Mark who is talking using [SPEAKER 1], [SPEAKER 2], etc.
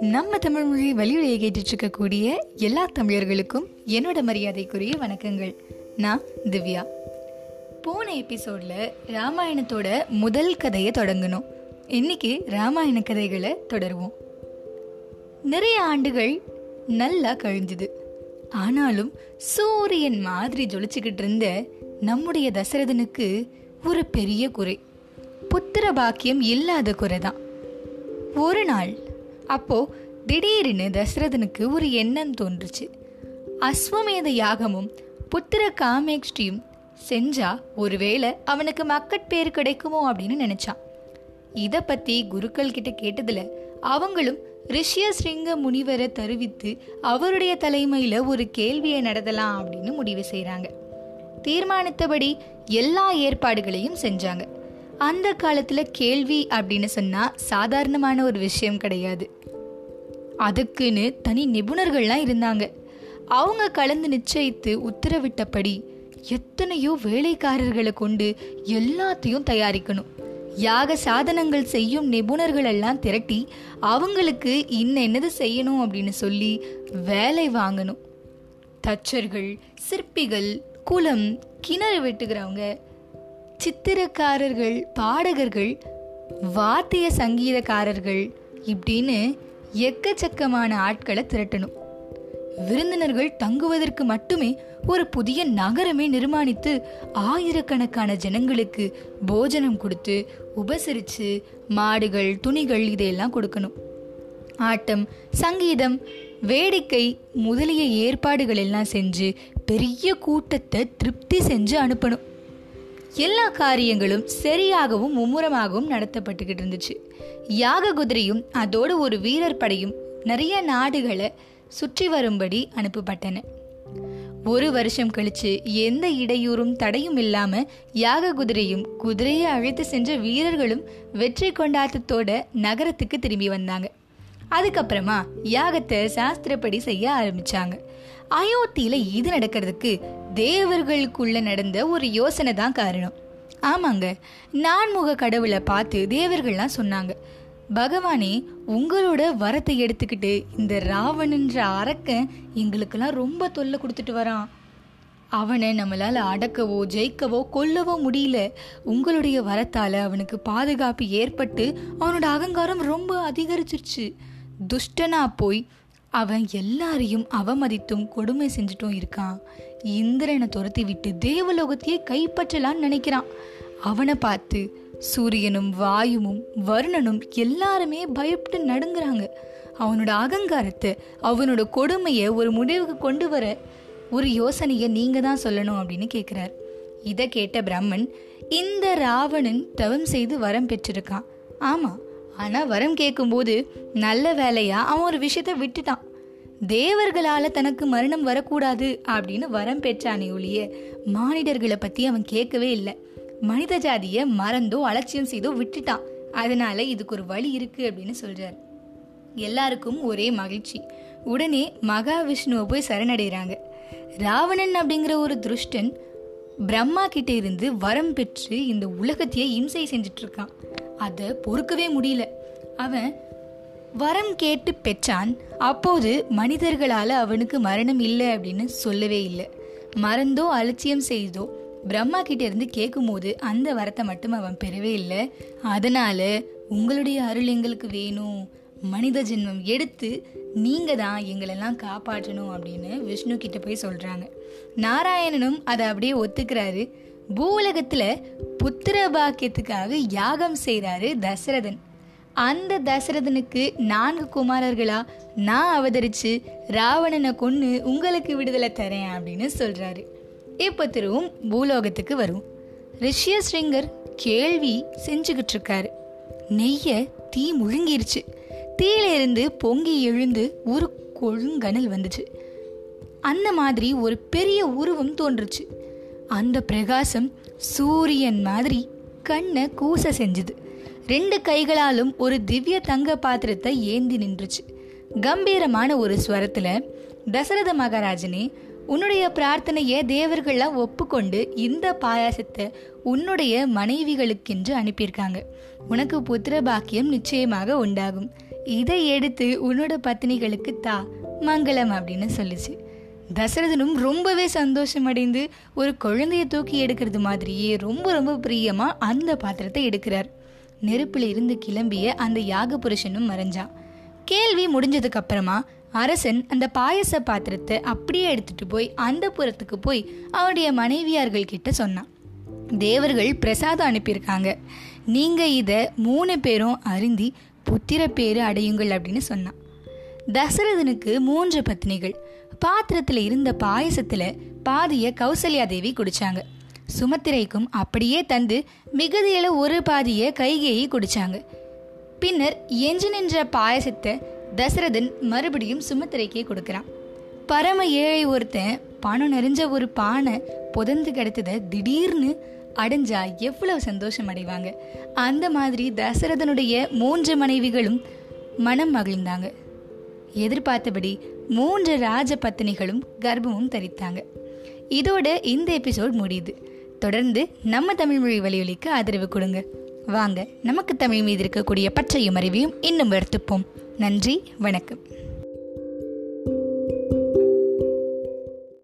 [SPEAKER 1] நம்ம தமிழ் மொழி வழியுடைய கேட்டுட்டு இருக்கக்கூடிய எல்லா தமிழர்களுக்கும் என்னோட மரியாதைக்குரிய வணக்கங்கள். நான் திவ்யா. போன எபிசோடில் ராமாயணத்தோட முதல் கதையை தொடங்கணும். இன்னைக்கு ராமாயண கதைகளை தொடருவோம். நிறைய ஆண்டுகள் நல்லா கழிஞ்சுது. ஆனாலும் சூரியன் மாதிரி ஜொலிச்சுக்கிட்டு இருந்த நம்முடைய தசரதனுக்கு ஒரு பெரிய குறை. புத்திர பாக்கியம் இல்லாத குறை தான் ஒரு நாள் அப்போ திடீர்னு தசரதனுக்கு ஒரு எண்ணம் தோன்றுச்சு. அஸ்வமேத யாகமும் புத்திர காமேஷ்டியும் செஞ்சா ஒருவேளை அவனுக்கு மக்கட்பேர் கிடைக்குமோ அப்படின்னு நினைச்சான். இதை பத்தி குருக்கள் கிட்ட கேட்டதுல அவங்களும் ரிஷிய ஸ்ரிங்க முனிவரை தருவித்து அவருடைய தலைமையில ஒரு கேள்வியை நடத்தலாம் அப்படின்னு முடிவு செய்கிறாங்க தீர்மானித்தபடி எல்லா ஏற்பாடுகளையும் செஞ்சாங்க. அந்த காலத்தில் கேள்வி அப்படின்னு சொன்னால் சாதாரணமான ஒரு விஷயம் கிடையாது. அதுக்குன்னு தனி நிபுணர்கள்லாம் இருந்தாங்க. அவங்க கலந்து நிச்சயித்து உத்தரவிட்டபடி எத்தனையோ வேலைக்காரர்களை கொண்டு எல்லாத்தையும் தயாரிக்கணும். யாக சாதனங்கள் செய்யும் நிபுணர்களெல்லாம் திரட்டி அவங்களுக்கு இன்ன என்னது செய்யணும் அப்படின்னு சொல்லி வேலை வாங்கணும். தச்சர்கள் சிற்பிகள் குளம் கிணறு வெட்டுகிறவங்க சித்திரக்காரர்கள் பாடகர்கள் வாத்திய சங்கீதக்காரர்கள் இப்படின்னு எக்கச்சக்கமான ஆட்களை திரட்டணும். விருந்தினர்கள் தங்குவதற்கு மட்டுமே ஒரு புதிய நகரமே நிர்மாணித்து ஆயிரக்கணக்கான ஜனங்களுக்கு போஜனம் கொடுத்து உபசரித்து மாடுகள் துணிகள் இதையெல்லாம் கொடுக்கணும். ஆட்டம் சங்கீதம் வேடிக்கை முதலிய ஏற்பாடுகள் எல்லாம் செஞ்சு பெரிய கூட்டத்தை திருப்தி செஞ்சு அனுப்பணும். எல்லா காரியங்களும் சரியாகவும் மும்முரமாகவும் நடத்தப்பட்டுக்கிட்டு இருந்துச்சு. யாக குதிரையும் அதோடு ஒரு வீரர் படையும் நிறைய நாடுகளை சுற்றி வரும்படி அனுப்பப்பட்டன. ஒரு வருஷம் கழிச்சு எந்த இடையூறும் தடையும் இல்லாம யாக குதிரையும் குதிரையை அழைத்து சென்ற வீரர்களும் வெற்றி கொண்டாட்டத்தோட நகரத்துக்கு திரும்பி வந்தாங்க. அதுக்கப்புறமா யாகத்தை சாஸ்திரப்படி செய்ய ஆரம்பிச்சாங்க. அயோத்தியில இது நடக்கிறதுக்கு தேவர்களுக்குள்ள நடந்த ஒரு யோசனை தான் காரணம். ஆமாங்க நான்முக கடவுளை பார்த்து தேவர்கள்லாம் சொன்னாங்க பகவானே உங்களோட வரத்தை எடுத்துக்கிட்டு இந்த ராவணன்ற அரக்கன் எங்களுக்கெல்லாம் ரொம்ப தொல்லை கொடுத்துட்டு வரான். அவனை நம்மளால் அடக்கவோ ஜெயிக்கவோ கொல்லவோ முடியல. உங்களுடைய வரத்தால் அவனுக்கு பாதுகாப்பு ஏற்பட்டு அவனோட அகங்காரம் ரொம்ப அதிகரிச்சிருச்சு. துஷ்டனா போய் அவன் எல்லாரையும் அவமதித்தும் கொடுமை செஞ்சுட்டும் இருக்கான். இந்திரனை துரத்தி விட்டு தேவலோகத்தையே கைப்பற்றலான்னு நினைக்கிறான். அவனை பார்த்து சூரியனும் வாயுவும் வருணனும் எல்லாருமே பயப்பட்டு நடுங்குறாங்க. அவனோட அகங்காரத்தை அவனோட கொடுமையை ஒரு முடிவுக்கு கொண்டு வர ஒரு யோசனையை நீங்க தான் சொல்லணும் அப்படின்னு கேட்குறார் இதை கேட்ட பிரம்மன் இந்த ராவணன் தவம் செய்து வரம் பெற்றிருக்கான். ஆமாம் ஆனால் வரம் கேட்கும்போது நல்ல வேலையா அவன் ஒரு விஷயத்த விட்டுட்டான். தேவர்களால் தனக்கு மரணம் வரக்கூடாது அப்படின்னு வரம் பெற்றானே ஒழிய மானிடர்களை பற்றி அவன் கேட்கவே இல்லை. மனித ஜாதியை மறந்தோ அலட்சியம் செய்தோ விட்டுட்டான். அதனால இதுக்கு ஒரு வழி இருக்கு அப்படின்னு சொல்றார். எல்லாருக்கும் ஒரே மகிழ்ச்சி. உடனே மகாவிஷ்ணுவை போய் சரணடைகிறாங்க ராவணன் அப்படிங்கிற ஒரு துருஷ்டன் பிரம்மா கிட்ட இருந்து வரம் பெற்று இந்த உலகத்தையே இம்சை செஞ்சுட்டு இருக்கான். அதை பொறுக்கவே முடியல. அவன் வரம் கேட்டு பெற்றான். அப்போது மனிதர்களால் அவனுக்கு மரணம் இல்லை அப்படின்னு சொல்லவே இல்லை. மறந்தோ அலட்சியம் செய்தோ பிரம்மா கிட்ட இருந்து கேட்கும்போது அந்த வரத்தை மட்டும் அவன் பெறவே இல்லை. அதனால உங்களுடைய அருள் எங்களுக்கு வேணும். மனித ஜென்மம் எடுத்து நீங்க தான் எங்களெல்லாம் காப்பாற்றணும் அப்படின்னு விஷ்ணு கிட்ட போய் சொல்றாங்க. நாராயணனும் அதை அப்படியே ஒத்துக்கிறாரு. பூலகத்துல புத்திர பாக்கியத்துக்காக யாகம் செய்கிறாரு தசரதன். அந்த தசரதனுக்கு நான்கு குமாரர்களா நான் அவதரிச்சு ராவணனை கொன்று உங்களுக்கு விடுதலை தரேன் அப்படின்னு சொல்றாரு. இப்போ திருவும் பூலோகத்துக்கு வரும். ரிஷிய ஸ்ரிங்கர் கேள்வி செஞ்சுக்கிட்டு இருக்காரு. நெய்ய தீ முழுங்கிருச்சு. தீயில இருந்து பொங்கி எழுந்து ஒரு கொழுங்கனல் வந்துச்சு. அந்த மாதிரி ஒரு பெரிய உருவம் தோன்றுச்சு. அந்த பிரகாசம் சூரியன் மாதிரி கண்ணை கூச செஞ்சுது. ரெண்டு கைகளாலும் ஒரு திவ்ய தங்க பாத்திரத்தை ஏந்தி நின்றுச்சு. கம்பீரமான ஒரு ஸ்வரத்துல தசரத மகாராஜனே உன்னுடைய பிரார்த்தனையை தேவர்கள்லாம் ஒப்புக்கொண்டு இந்த பாயாசத்தை உன்னுடைய மனைவிகளுக்கென்று அனுப்பியிருக்காங்க. உனக்கு புத்திர பாக்கியம் நிச்சயமாக உண்டாகும். இதை எடுத்து உன்னோட பத்தினிகளுக்கு தா மங்களம் அப்படின்னு சொல்லிச்சு. தசரதனும் ரொம்பவே சந்தோஷம் அடைந்து ஒரு குழந்தையை தூக்கி எடுக்கிறது மாதிரியே ரொம்ப ரொம்ப பிரியமா அந்த பாத்திரத்தை எடுக்கிறார். நெருப்பில் இருந்து கிளம்பிய அந்த யாக புருஷனும் மறைஞ்சான். கேள்வி முடிஞ்சதுக்கு அப்புறமா அரசன் அந்த பாயச பாத்திரத்தை அப்படியே எடுத்துட்டு போய் அந்த புறத்துக்கு போய் அவருடைய மனைவியார்கள் கிட்ட சொன்னான். தேவர்கள் பிரசாதம் அனுப்பியிருக்காங்க. நீங்க இத மூணு பேரும் அருந்தி புத்திர பேரு அடையுங்கள் அப்படின்னு சொன்னான். தசரதனுக்கு மூன்று பத்னிகள். பாத்திரத்தில் இருந்த பாயசத்தில் பாதிய கௌசல்யா தேவி குடித்தாங்க சுமத்திரைக்கும் அப்படியே தந்து மிகுதியில் ஒரு பாதிய கைகேயி குடித்தாங்க பின்னர் எஞ்சி நின்ற பாயசத்தை தசரதன் மறுபடியும் சுமத்திரைக்கே கொடுக்குறான். பரம ஏழை ஒருத்தன் பணம் நிறைஞ்ச ஒரு பானை புதந்து கிடைத்தத திடீர்னு அடைஞ்சா எவ்வளவு சந்தோஷம் அடைவாங்க. அந்த மாதிரி தசரதனுடைய மூன்று மனைவிகளும் மனம் மகிழ்ந்தாங்க. எதிர்பார்த்தபடி மூன்று ராஜ பத்தினிகளும் கர்ப்பமும் தரித்தாங்க. இதோட இந்த எபிசோட் முடியுது. தொடர்ந்து நம்ம தமிழ் மொழி ஆதரவு கொடுங்க. வாங்க நமக்கு தமிழ் மீது இருக்கக்கூடிய பற்றையும் அறிவையும் இன்னும் வருத்துப்போம் நன்றி வணக்கம்.